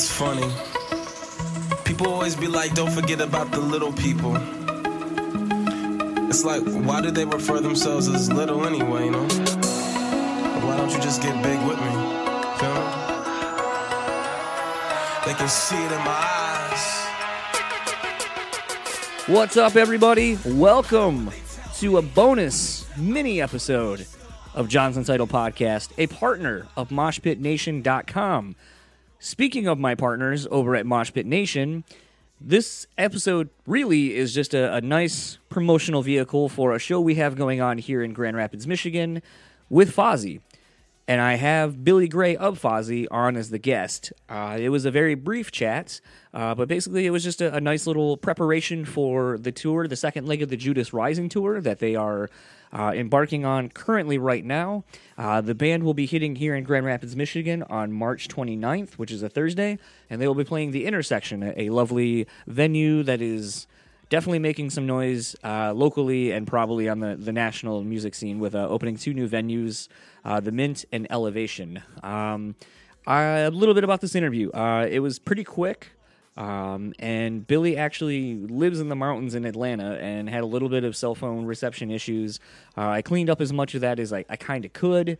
It's funny. People always be like, don't forget about the little people. It's like, why do they refer themselves as little anyway, you know? Why don't you just get big with me? Feel me? They can see it in my eyes. What's up, everybody? Welcome to a bonus mini episode of John's Untitled Podcast, a partner of MoshPitNation.com. Speaking of my partners over at Moshpit Nation, this episode really is just a, a nice promotional vehicle for a show we have going on here in Grand Rapids, Michigan with Fozzy. And I have Billy Grey of Fozzy on as the guest. Uh, it was a very brief chat, uh, but basically it was just a, a nice little preparation for the tour, the second leg of the Judas Rising tour that they are uh, embarking on currently right now. Uh, the band will be hitting here in Grand Rapids, Michigan on March 29th, which is a Thursday, and they will be playing the Intersection, a, lovely venue that is definitely making some noise uh, locally and probably on the, the national music scene with uh, opening two new venues, uh, the Mint and Elevation. Um, a little bit about this interview. Uh, it was pretty quick. Um, and Billy actually lives in the mountains in Atlanta and had a little bit of cell phone reception issues. Uh, I cleaned up as much of that as I, I kind of could.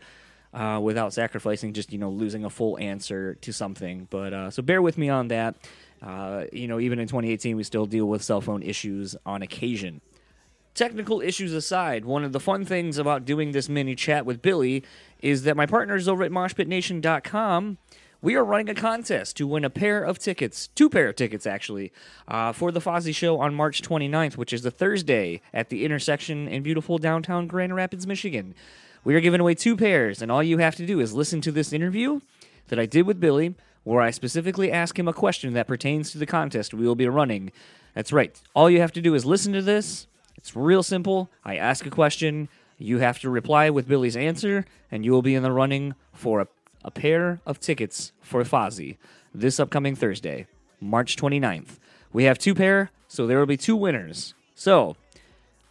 Uh, without sacrificing just you know losing a full answer to something but uh, so bear with me on that uh, you know even in 2018 we still deal with cell phone issues on occasion technical issues aside, one of the fun things about doing this mini chat with Billy is that my partners over at MoshPitNation.com, we are running a contest to win a pair of tickets, two pair of tickets actually, uh, for the Fozzy Show on March 29th, which is the Thursday at the intersection in beautiful downtown Grand Rapids, Michigan. We are giving away two pairs, and all you have to do is listen to this interview that I did with Billy, where I specifically ask him a question that pertains to the contest we will be running. That's right. All you have to do is listen to this. It's real simple. I ask a question, you have to reply with Billy's answer, and you will be in the running for a, a pair of tickets for Fozzy this upcoming Thursday, March 29th. We have two pair, so there will be two winners. So,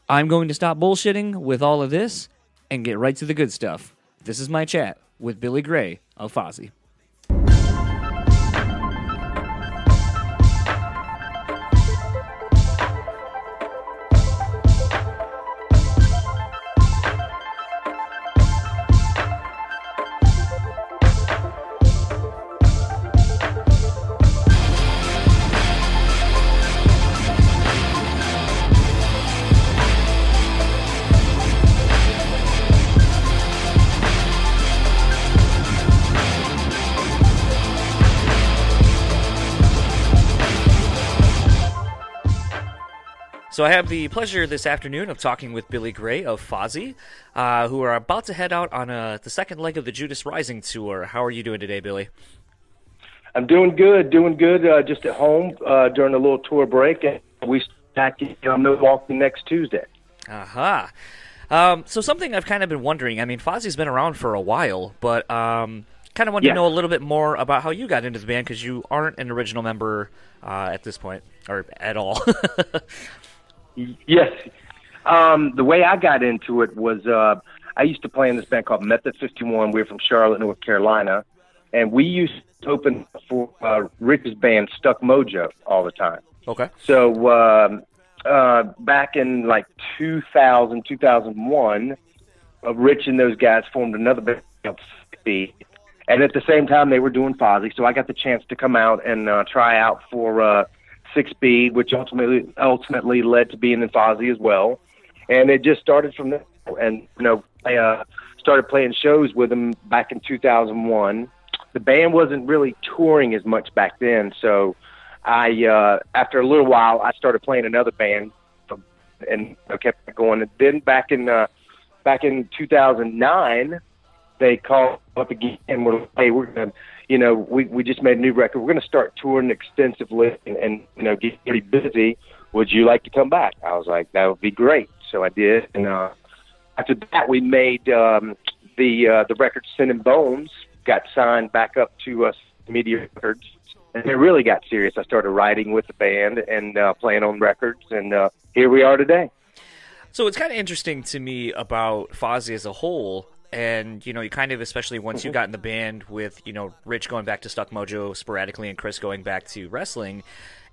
I'm going to stop bullshitting with all of this and get right to the good stuff. This is my chat with Billy Grey of Fozzy. So I have the pleasure this afternoon of talking with Billy Grey of Fozzy, uh, who are about to head out on uh, the second leg of the Judas Rising tour. How are you doing today, Billy? I'm doing good, doing good. Uh, just at home uh, during a little tour break, and we back in Milwaukee next Tuesday. Aha. Um, so something I've kind of been wondering. I mean, Fozzy's been around for a while, but um, kind of want Yeah. to know a little bit more about how you got into the band because you aren't an original member uh, at this point or at all. Yes. Um, the way I got into it was uh, I used to play in this band called Method 51. We are from Charlotte, North Carolina, and we used to open for uh, Rich's band Stuck Mojo all the time. okay. So um, uh, back in like 2000, 2001, uh, Rich and those guys formed another band called Speed. And at the same time, they were doing Fozzy. So I got the chance to come out and uh, try out for uh, Sick Speed, which ultimately ultimately led to being in Fozzy as well. And it just started from there. And you know, I uh, started playing shows with them back in 2001. The band wasn't really touring as much back then, so I uh, after a little while I started playing another band and kept going. And then back in uh, back in 2009, they called up again and were like, "Hey, we're gonna, you know, we we just made a new record. We're gonna start touring extensively and, and you know get pretty busy. Would you like to come back?" I was like, "That would be great." So I did, and uh, after that, we made um, the uh, the record "Sin and Bones." Got signed back up to uh, Media Records, and it really got serious. I started writing with the band and uh, playing on records, and uh, here we are today. So it's kind of interesting to me about Fozzy as a whole. And you know you kind of especially once you got in the band with you know Rich going back to Stuck Mojo sporadically and Chris going back to wrestling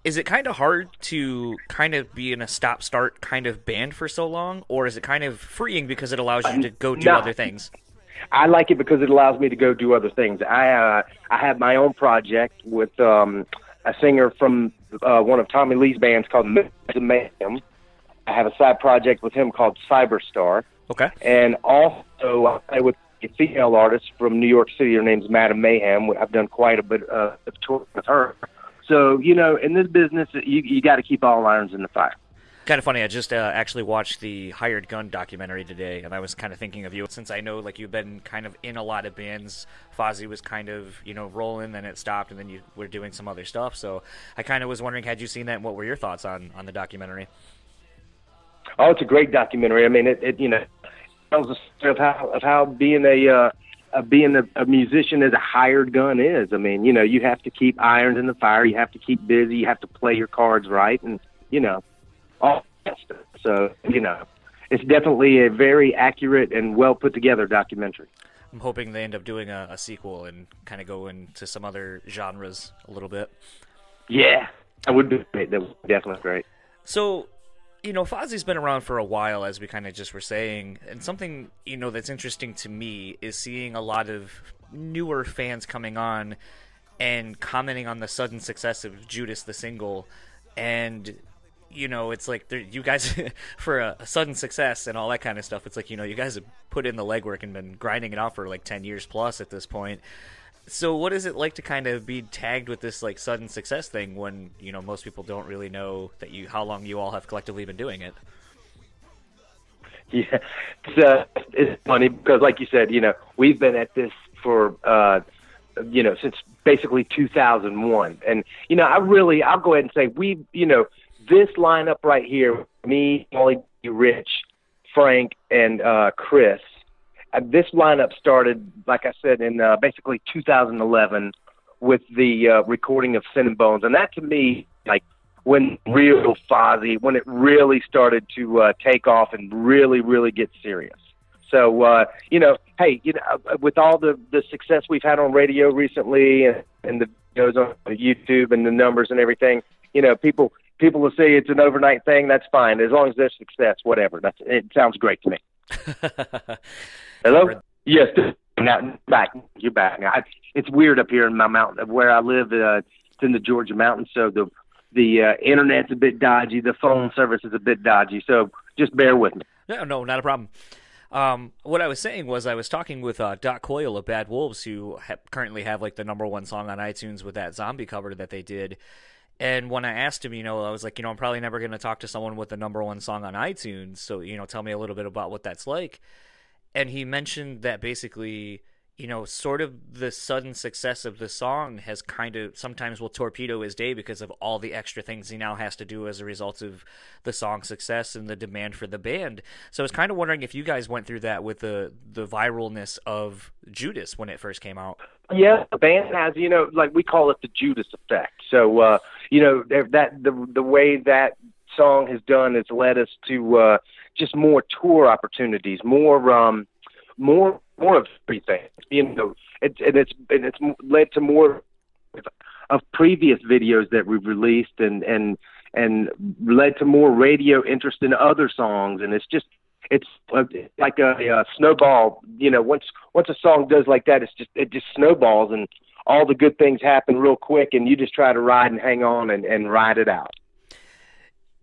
is it kind of hard to kind of be in a stop start kind of band for so long or is it kind of freeing because it allows you to go do No. other things I like it because it allows me to go do other things. I uh, I have my own project with um, a singer from uh, one of Tommy Lee's bands called Mayhem. I have a side project with him called Cyberstar, okay and also I play with a female artist from New York City. Her name's Madam Mayhem. I've done quite a bit uh, of tour with her. So you know, in this business, you you got to keep all irons in the fire. kind of funny i just uh, actually watched the hired gun documentary today and i was kind of thinking of you since i know like you've been kind of in a lot of bands fozzy was kind of you know rolling then it stopped and then you were doing some other stuff so i kind of was wondering had you seen that and what were your thoughts on on the documentary Oh, it's a great documentary. I mean, it, it you know tells of how of how being a uh, uh, being a, a musician as a hired gun is. I mean, you know, you have to keep irons in the fire. You have to keep busy. You have to play your cards right, and you know, all that stuff. So you know, it's definitely a very accurate and well put together documentary. i'm hoping they end up doing a, a sequel and kind of go into some other genres a little bit Yeah, that would be great. That would be definitely great. So, you know, Fozzy's been around for a while, as we kind of just were saying, and something you know that's interesting to me is seeing a lot of newer fans coming on and commenting on the sudden success of Judas the single, and you know, it's like you guys for a, a sudden success and all that kind of stuff. It's like you know, you guys have put in the legwork and been grinding it out for like ten years plus at this point. So what is it like to kind of be tagged with this like sudden success thing when you know most people don't really know that you how long you all have collectively been doing it? Yeah, it's, uh, it's funny because, like you said, you know, we've been at this for, uh, you know, since basically 2001, and you know, I really, I'll go ahead and say we, you know, this lineup right here, me, Molly, Rich, Frank, and uh, Chris. Uh, this lineup started, like I said, in uh, basically 2011 with the uh, recording of Sin and Bones, and that to me, like when real Fozzy, when it really started to uh, take off and really, really get serious. So uh, you know, hey, you know, uh, with all the the success we've had on radio recently and, and the videos on YouTube and the numbers and everything, you know, people people will say it's an overnight thing. That's fine as long as there's success. Whatever. That's it. Sounds great to me. Hello. Yes. Now back. You're back. Now, I, it's weird up here in my mountain where I live. Uh, it's in the Georgia mountains, so the the uh, internet's a bit dodgy. The phone service is a bit dodgy. So just bear with me. No, no, not a problem. Um, what I was saying was I was talking with uh, Doc Coyle of Bad Wolves, who ha- currently have like the number one song on iTunes with that zombie cover that they did. And when I asked him, you know, I was like, you know, I'm probably never going to talk to someone with the number one song on iTunes. So, you know, tell me a little bit about what that's like. And he mentioned that basically, you know, sort of the sudden success of the song has kind of sometimes will torpedo his day because of all the extra things he now has to do as a result of the song's success and the demand for the band. So I was kind of wondering if you guys went through that with the the viralness of Judas when it first came out. Yeah, the band has, you know, like we call it the Judas effect. So, uh, you know, that the the way that song has done has led us to uh, just more tour opportunities, more um, more more of everything. You know, and it's and it's led to more of previous videos that we've released and and and led to more radio interest in other songs and it's just it's uh, like a, a snowball you know once once a song does like that it's just it just snowballs and all the good things happen real quick and you just try to ride and hang on and and ride it out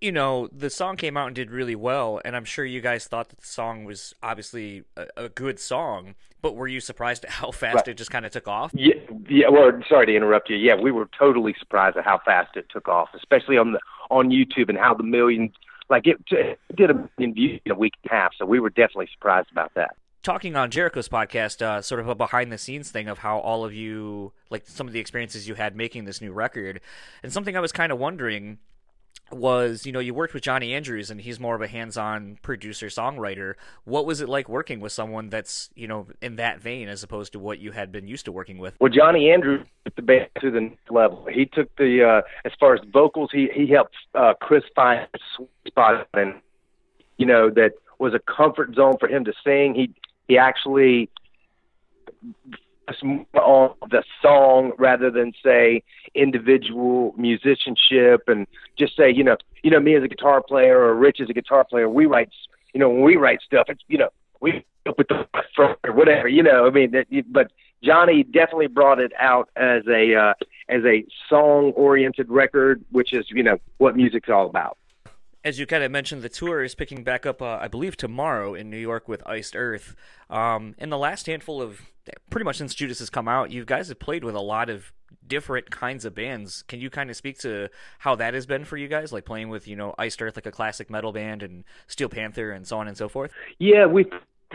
you know, the song came out and did really well, and I'm sure you guys thought that the song was obviously a, a good song, but were you surprised at how fast Right. it just kind of took off? Yeah, yeah. Well, sorry to interrupt you. Yeah, we were totally surprised at how fast it took off, especially on the on YouTube and how the millions like it, it did a million views in a week and a half. So we were definitely surprised about that. talking on Jericho's podcast, uh, sort of a behind the scenes thing of how all of you, like some of the experiences you had making this new record, and something I was kind of wondering was, you know, you worked with Johnny Andrews, and he's more of a hands-on producer songwriter. What was it like working with someone that's, you know, in that vein as opposed to what you had been used to working with? Well, Johnny Andrews took the band to the next level. He took the uh, as far as vocals, he he helped uh, Chris find a sweet spot, and you know that was a comfort zone for him to sing. He He actually on the song rather than say individual musicianship and just say you know you know me as a guitar player or Rich as a guitar player we write you know when we write stuff. It's you know we up with the or whatever you know I mean that, but Johnny definitely brought it out as a uh, as a song oriented record which is you know what music's all about as you kind of mentioned, the tour is picking back up, uh, I believe, tomorrow in New York with Iced Earth. Um, in the last handful of, pretty much since Judas has come out, you guys have played with a lot of different kinds of bands. Can you kind of speak to how that has been for you guys, like playing with, you know, Iced Earth, like a classic metal band, and Steel Panther, and so on and so forth? Yeah, we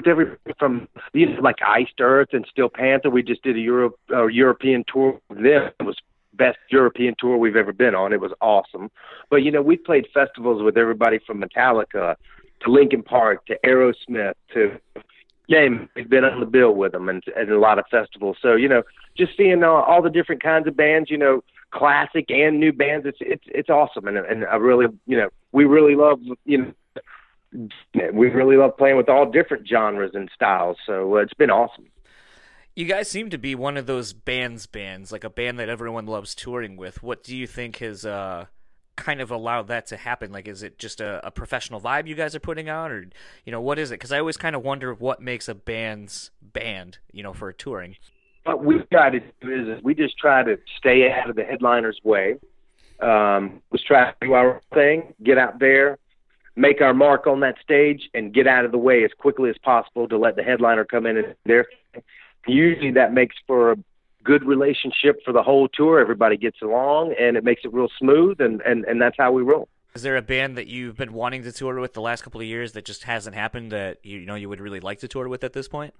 everything from you know, like Iced Earth and Steel Panther. We just did a Europe uh, European tour with them. It was best European tour we've ever been on. It was awesome. But you know, we played festivals with everybody from Metallica to Linkin Park to Aerosmith to name. We've been on the bill with them and, and a lot of festivals. So you know, just seeing all, all the different kinds of bands, you know, classic and new bands, it's it's it's awesome. And and I really, you know, we really love you know. We really love playing with all different genres and styles, so uh, it's been awesome. You guys seem to be one of those bands bands, like a band that everyone loves touring with. What do you think has uh, kind of allowed that to happen? Like, is it just a, a professional vibe you guys are putting out, or you know, what is it? Because I always kind of wonder what makes a band's band, you know, for touring. What we try to do is we just try to stay out of the headliner's way. Um, try to do our thing, get out there, make our mark on that stage, and get out of the way as quickly as possible to let the headliner come in and their usually that makes for a good relationship for the whole tour. Everybody gets along, and it makes it real smooth, and and and that's how we roll. Is there a band that you've been wanting to tour with the last couple of years that just hasn't happened that you, know you would really like to tour with at this point?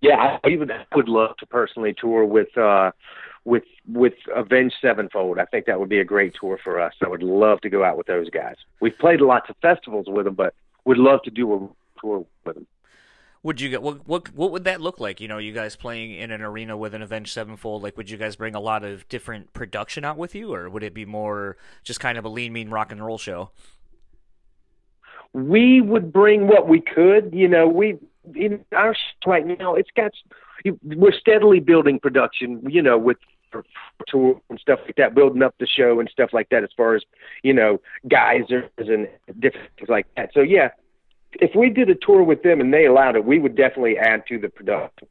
Yeah, I even would love to personally tour with uh with with Avenged Sevenfold. I think that would be a great tour for us. I would love to go out with those guys. We've played lots of festivals with them, but would love to do a tour with them would you get what what what would that look like? You know, you guys playing in an arena with an Avenged Sevenfold. Like, would you guys bring a lot of different production out with you, or would it be more just kind of a lean, mean rock and roll show? We would bring what we could. You know, we in our right now it's got we're steadily building production. You know, with tour and stuff like that, building up the show and stuff like that. As far as you know, geysers and different things like that. So yeah, if we did a tour with them and they allowed it, we would definitely add to the production.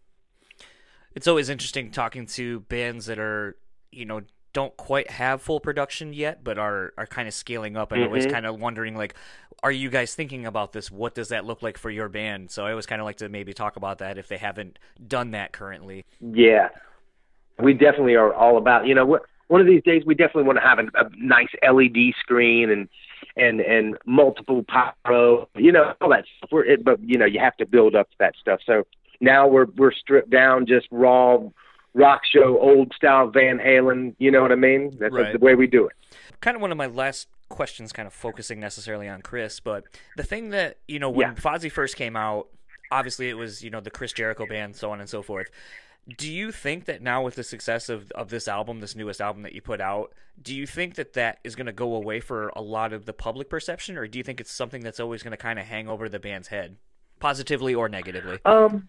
It's always interesting talking to bands that are, you know, don't quite have full production yet, but are are kind of scaling up. And mm-hmm. always kind of wondering, like, are you guys thinking about this? What does that look like for your band? So I always kind of like to maybe talk about that if they haven't done that currently. Yeah, we definitely are all about. You know, one of these days we definitely want to have a, a nice LED screen and and and multiple pyro, you know, all that stuff. We're, it, but you know, you have to build up that stuff. So now we're we're stripped down, just raw rock show, old style Van Halen. You know what I mean? That's right. the way we do it. Kind of one of my last questions, kind of focusing necessarily on Chris, but the thing that you know when yeah. Fozzy first came out, obviously it was you know the Chris Jericho band, so on and so forth do you think that now with the success of, of this album this newest album that you put out do you think that that is going to go away for a lot of the public perception or do you think it's something that's always going to kind of hang over the band's head positively or negatively? Um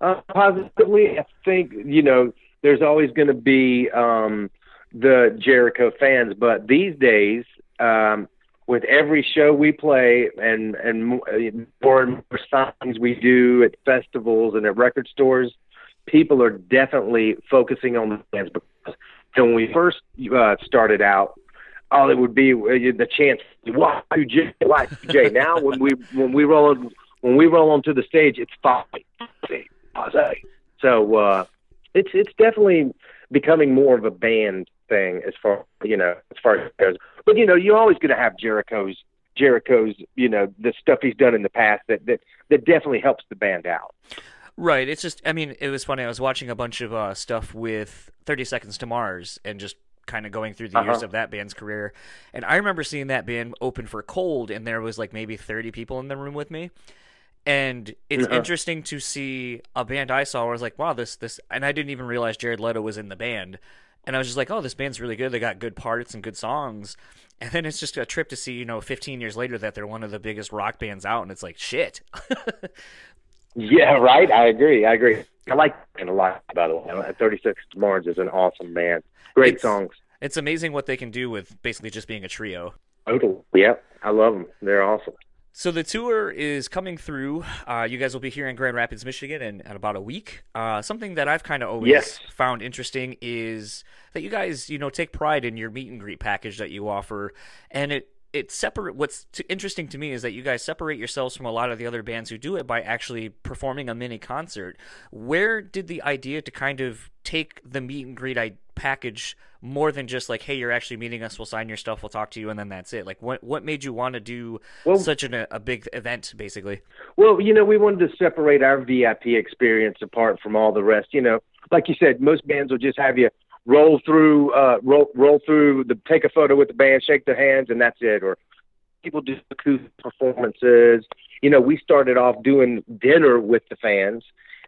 uh, positively i think you know there's always going to be um the jericho fans but these days um with every show we play and and more and more songs we do at festivals and at record stores people are definitely focusing on the fans because when we first uh, started out, all it would be uh, the chance why Jay, why Jay. Now when we when we roll on, when we roll onto the stage, it's Fozzy. So uh, it's it's definitely becoming more of a band thing as far you know as far as goes. But you know you're always going to have Jericho's Jericho's you know the stuff he's done in the past that that that definitely helps the band out. Right. It's just, I mean, it was funny. I was watching a bunch of uh, stuff with 30 Seconds to Mars and just kind of going through the uh-huh. years of that band's career. And I remember seeing that band open for Cold, and there was like maybe 30 people in the room with me. And it's uh-huh. interesting to see a band I saw where I was like, wow, this, this, and I didn't even realize Jared Leto was in the band. And I was just like, oh, this band's really good. They got good parts and good songs. And then it's just a trip to see, you know, 15 years later that they're one of the biggest rock bands out, and it's like, shit. Yeah, right. I agree. I agree. I like it a lot. By the way, Thirty Six Mars is an awesome band. Great It's- songs. It's amazing what they can do with basically just being a trio. Totally. Yep. I love them. They're awesome. So the tour is coming through. Uh, you guys will be here in Grand Rapids, Michigan, in, in about a week. Uh, something that I've kind of always Yes. found interesting is that you guys, you know, take pride in your meet and greet package that you offer, and it it separate. What's interesting to me is that you guys separate yourselves from a lot of the other bands who do it by actually performing a mini concert. Where did the idea to kind of take the meet and greet I- package more than just like, hey, you're actually meeting us, we'll sign your stuff, we'll talk to you, and then that's it? Like, what what made you want to do Well- such an, a big event, basically? Well, you know, we wanted to separate our VIP experience apart from all the rest. You know, like you said, most bands will just have you roll through, uh, roll roll through the take a photo with the band, shake their hands, and that's it. Or people do acoustic performances. You know, we started off doing dinner with the fans.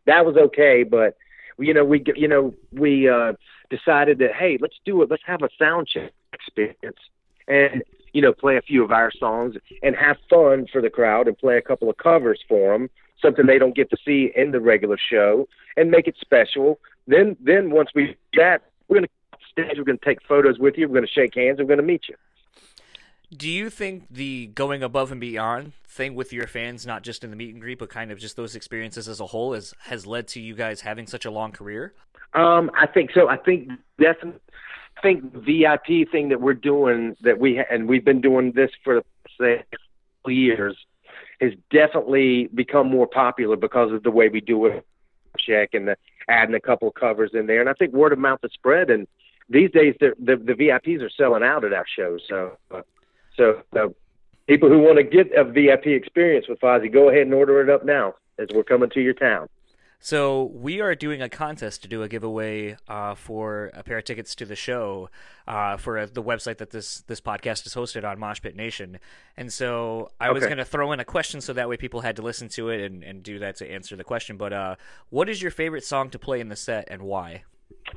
That was okay, but you know, we you know we uh, decided that hey, let's do it. Let's have a sound check experience, and you know, play a few of our songs and have fun for the crowd and play a couple of covers for them, something they don't get to see in the regular show, and make it special. Then, then once we that, we're going to stage. We're going to take photos with you. We're going to shake hands. We're going to meet you. Do you think the going above and beyond thing with your fans, not just in the meet and greet, but kind of just those experiences as a whole, is has led to you guys having such a long career? Um, I think so. I think definitely. I think the VIP thing that we're doing that we ha- and we've been doing this for say years has definitely become more popular because of the way we do it. Check and the adding a couple covers in there, and I think word of mouth has spread. And these days, the the, the VIPs are selling out at our shows. So, uh, so uh, people who want to get a VIP experience with Fozzy, go ahead and order it up now as we're coming to your town. So we are doing a contest to do a giveaway uh, for a pair of tickets to the show uh, for uh, the website that this this podcast is hosted on Mosh Pit Nation. And so I was going to throw in a question so that way people had to listen to it and, and do that to answer the question. But uh, what is your favorite song to play in the set and why?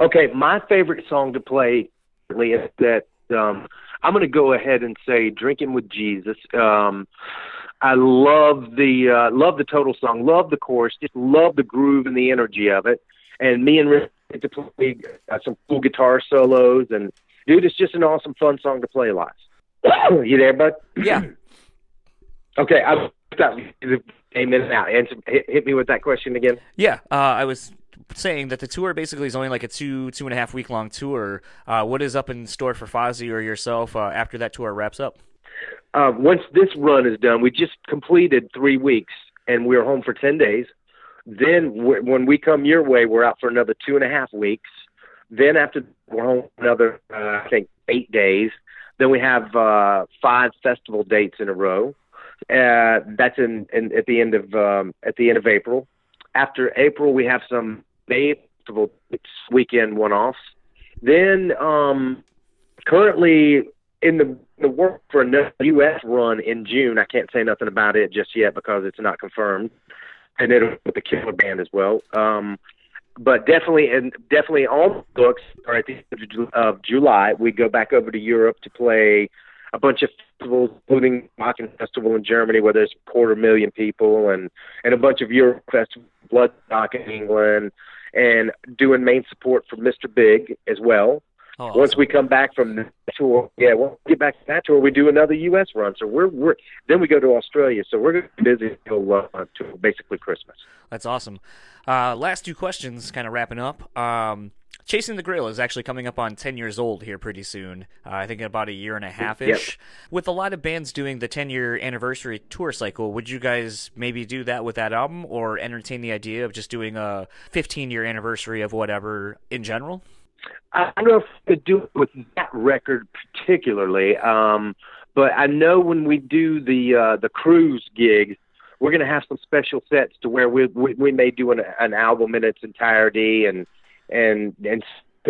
Okay, my favorite song to play is that um, I'm going to go ahead and say "Drinking with Jesus." Um, I love the uh, love the total song, love the chorus, just love the groove and the energy of it. And me and Rick get to play uh, some cool guitar solos, and dude, it's just an awesome, fun song to play live. you there, bud? Yeah. Okay, I that came in and out. Answer, hit, hit me with that question again. Yeah, uh, I was saying that the tour basically is only like a two two and a half week long tour. Uh, what is up in store for Fozzy or yourself uh, after that tour wraps up? Uh, once this run is done, we just completed three weeks and we are home for 10 days. Then w- when we come your way, we're out for another two and a half weeks. Then after we're home another, uh, I think, eight days. Then we have uh, five festival dates in a row. Uh, that's in, in at the end of um, at the end of April. After April, we have some festival weekend one-offs. Then um, currently in the the work for a U.S. run in June. I can't say nothing about it just yet because it's not confirmed, and it'll with the Killer Band as well. Um, but definitely, and definitely all books are at the end of July. We go back over to Europe to play a bunch of festivals, including Wacken Festival in Germany, where there's a quarter million people, and and a bunch of Europe festivals, Bloodstock in England, and doing main support for Mr. Big as well. Oh, Once we come back from the tour, yeah, once we get back to that tour, we do another U.S. run. So we're we're then we go to Australia. So we're going to be busy until uh, to basically Christmas. That's awesome. Uh, last two questions, kind of wrapping up. Um, Chasing the Grail is actually coming up on 10 years old here pretty soon. Uh, I think in about a year and a half ish. With a lot of bands doing the 10 year anniversary tour cycle, would you guys maybe do that with that album or entertain the idea of just doing a 15 year anniversary of whatever in general? I don't know if we could do it with that record particularly, um, but I know when we do the uh, the cruise gigs, we're going to have some special sets to where we we, we may do an, an album in its entirety and and and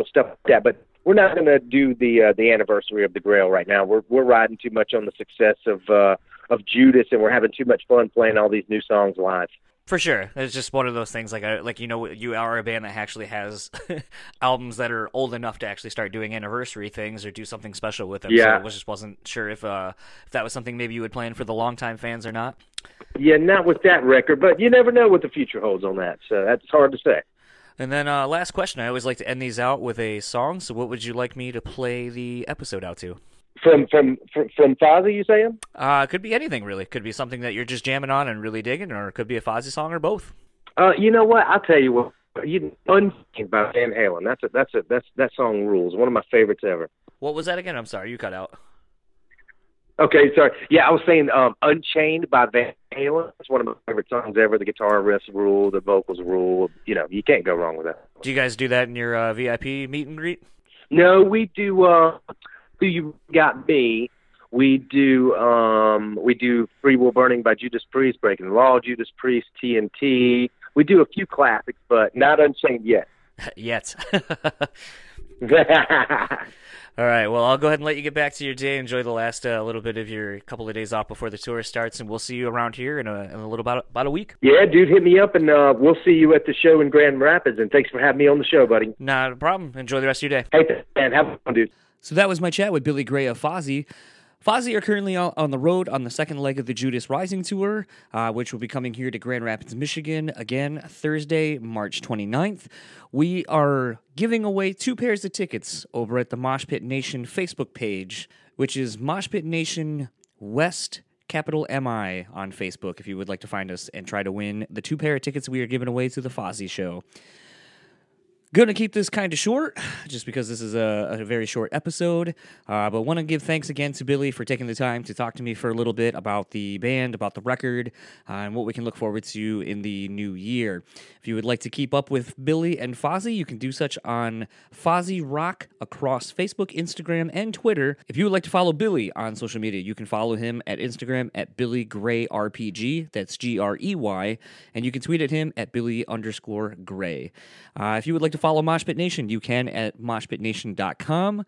stuff like that. But we're not going to do the uh, the anniversary of the Grail right now. We're we're riding too much on the success of uh, of Judas, and we're having too much fun playing all these new songs live. For sure, it's just one of those things. Like, I, like you know, you are a band that actually has albums that are old enough to actually start doing anniversary things or do something special with them. Yeah. so I just wasn't sure if uh, if that was something maybe you would plan for the longtime fans or not. Yeah, not with that record, but you never know what the future holds on that. So that's hard to say. And then uh, last question, I always like to end these out with a song. So, what would you like me to play the episode out to? From from from, from Fozzy, you saying? Uh, it could be anything really. Could be something that you're just jamming on and really digging, or it could be a Fozzy song, or both. Uh, you know what? I'll tell you what. You Unchained by Van Halen. That's a that's a that's that song rules. One of my favorites ever. What was that again? I'm sorry, you cut out. Okay, sorry. Yeah, I was saying um, Unchained by Van Halen. It's one of my favorite songs ever. The guitar riffs rule, the vocals rule. You know, you can't go wrong with that. Do you guys do that in your uh, VIP meet and greet? No, we do. Uh, Who you got me? We do. Um, we do Freewheel Burning by Judas Priest, Breaking the Law, Judas Priest, TNT. We do a few classics, but not Unchained yet. Yet. All right. Well, I'll go ahead and let you get back to your day. Enjoy the last uh, little bit of your couple of days off before the tour starts, and we'll see you around here in a, in a little about about a week. yeah, dude, hit me up, and uh, we'll see you at the show in Grand Rapids. And thanks for having me on the show, buddy. Not a problem. Enjoy the rest of your day. Hey, man, have fun, dude. So that was my chat with Billy Grey of Fozzy. Fozzy are currently on the road on the second leg of the Judas Rising Tour, uh, which will be coming here to Grand Rapids, Michigan, again Thursday, March 29th. We are giving away two pairs of tickets over at the Mosh Pit Nation Facebook page, which is Mosh Pit Nation West capital MI on Facebook if you would like to find us and try to win the two pair of tickets we are giving away to the Fozzy show. Gonna keep this kind of short, just because this is a, a very short episode. Uh, but want to give thanks again to Billy for taking the time to talk to me for a little bit about the band, about the record, uh, and what we can look forward to in the new year. If you would like to keep up with Billy and Fozzy, you can do such on Fozzy Rock across Facebook, Instagram, and Twitter. If you would like to follow Billy on social media, you can follow him at Instagram at Billy Grey RPG. That's G R E Y, and you can tweet at him at Billy underscore Grey. Uh, if you would like to follow Moshpit Nation, you can at moshpitnation.com.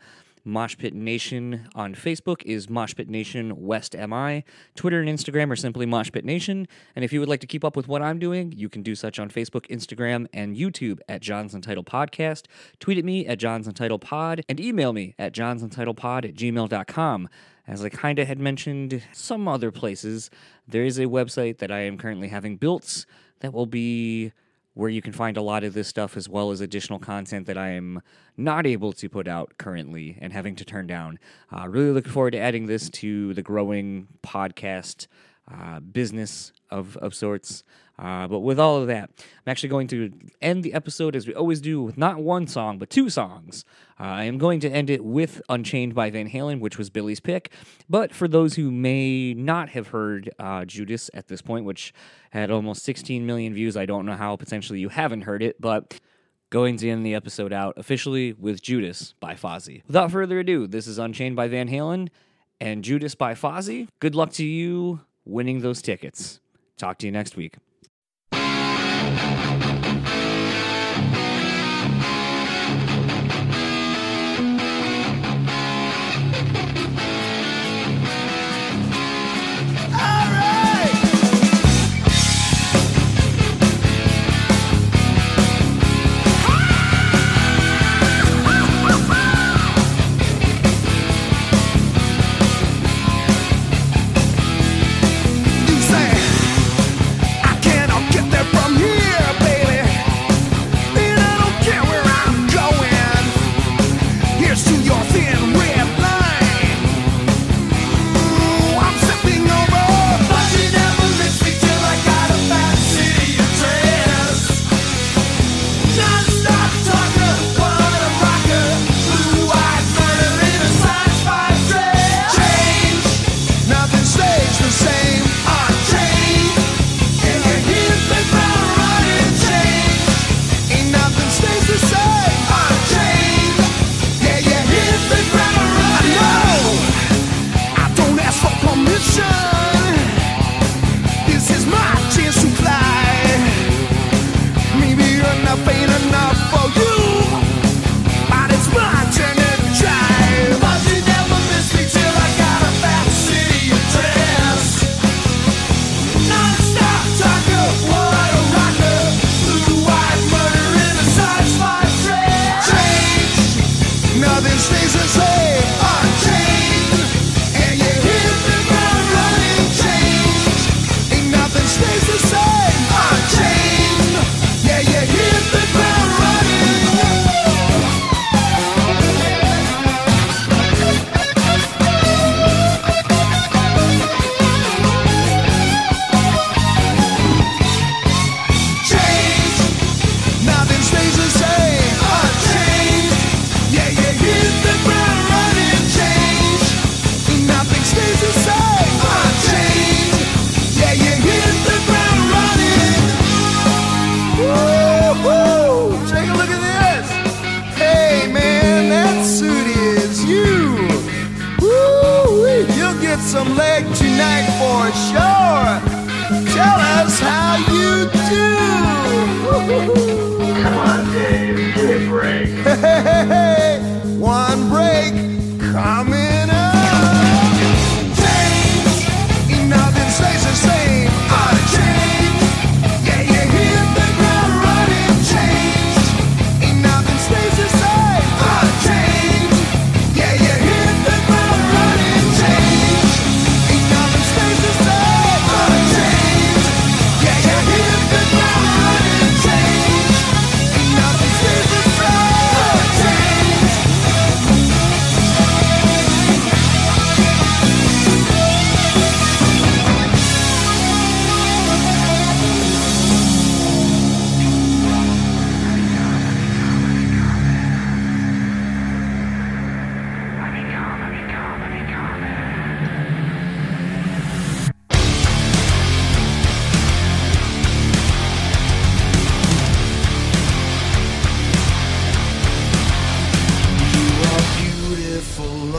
Moshpit Nation on Facebook is Moshpit Nation West MI. Twitter and Instagram are simply Moshpit Nation. And if you would like to keep up with what I'm doing, you can do such on Facebook, Instagram, and YouTube at John's Untitled Podcast. Tweet at me at John's Untitled Pod and email me at John's Untitled Pod at gmail.com. As I kind of had mentioned some other places, there is a website that I am currently having built that will be where you can find a lot of this stuff as well as additional content that I am not able to put out currently and having to turn down. Uh, really looking forward to adding this to the growing podcast uh, business of, of sorts. Uh, but with all of that, I'm actually going to end the episode as we always do with not one song, but two songs. Uh, I am going to end it with Unchained by Van Halen, which was Billy's pick. But for those who may not have heard uh, Judas at this point, which had almost 16 million views, I don't know how potentially you haven't heard it, but going to end the episode out officially with Judas by Fozzy. Without further ado, this is Unchained by Van Halen and Judas by Fozzy. Good luck to you winning those tickets. Talk to you next week.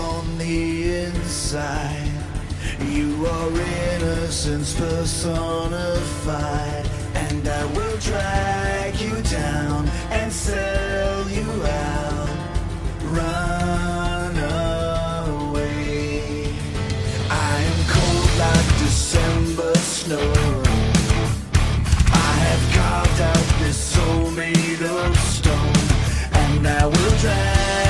on the inside. You are innocence personified. And I will drag you down and sell you out. Run away. I am cold like December snow. I have carved out this soul made of stone. And I will drag.